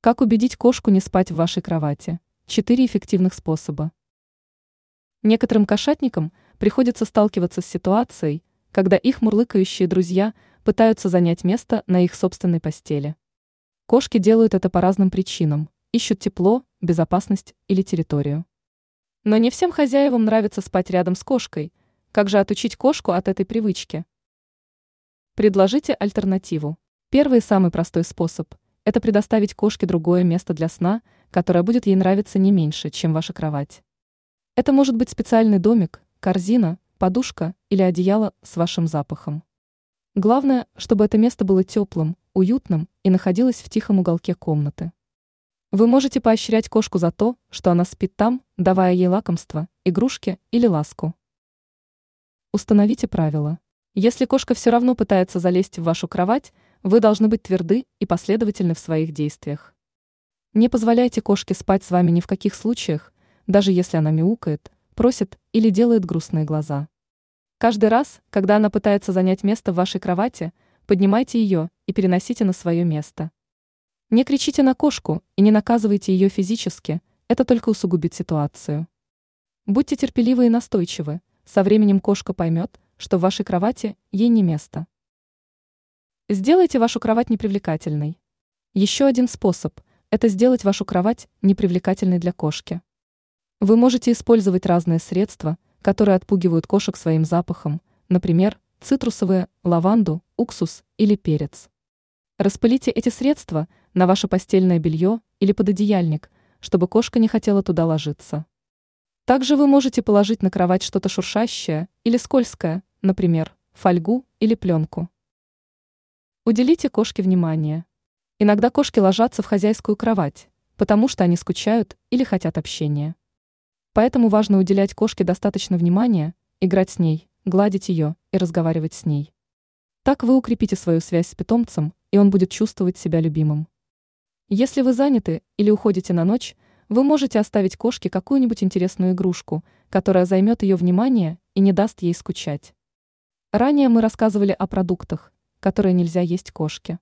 Как убедить кошку не спать в вашей кровати? Четыре эффективных способа. Некоторым кошатникам приходится сталкиваться с ситуацией, когда их мурлыкающие друзья пытаются занять место на их собственной постели. Кошки делают это по разным причинам, ищут тепло, безопасность или территорию. Но не всем хозяевам нравится спать рядом с кошкой. Как же отучить кошку от этой привычки? Предложите альтернативу. Первый и самый простой способ – это предоставить кошке другое место для сна, которое будет ей нравиться не меньше, чем ваша кровать. Это может быть специальный домик, корзина, подушка или одеяло с вашим запахом. Главное, чтобы это место было теплым, уютным и находилось в тихом уголке комнаты. Вы можете поощрять кошку за то, что она спит там, давая ей лакомство, игрушки или ласку. Установите правила. Если кошка все равно пытается залезть в вашу кровать, вы должны быть тверды и последовательны в своих действиях. Не позволяйте кошке спать с вами ни в каких случаях, даже если она мяукает, просит или делает грустные глаза. Каждый раз, когда она пытается занять место в вашей кровати, поднимайте ее и переносите на свое место. Не кричите на кошку и не наказывайте ее физически, это только усугубит ситуацию. Будьте терпеливы и настойчивы, со временем кошка поймет, что в вашей кровати ей не место. Сделайте вашу кровать непривлекательной. Еще один способ – это сделать вашу кровать непривлекательной для кошки. Вы можете использовать разные средства, которые отпугивают кошек своим запахом, например, цитрусовые, лаванду, уксус или перец. Распылите эти средства на ваше постельное белье или пододеяльник, чтобы кошка не хотела туда ложиться. Также вы можете положить на кровать что-то шуршащее или скользкое, например, фольгу или пленку. Уделите кошке внимание. Иногда кошки ложатся в хозяйскую кровать, потому что они скучают или хотят общения. Поэтому важно уделять кошке достаточно внимания, играть с ней, гладить ее и разговаривать с ней. Так вы укрепите свою связь с питомцем, и он будет чувствовать себя любимым. Если вы заняты или уходите на ночь, вы можете оставить кошке какую-нибудь интересную игрушку, которая займет ее внимание и не даст ей скучать. Ранее мы рассказывали о продуктах, которые нельзя есть кошке.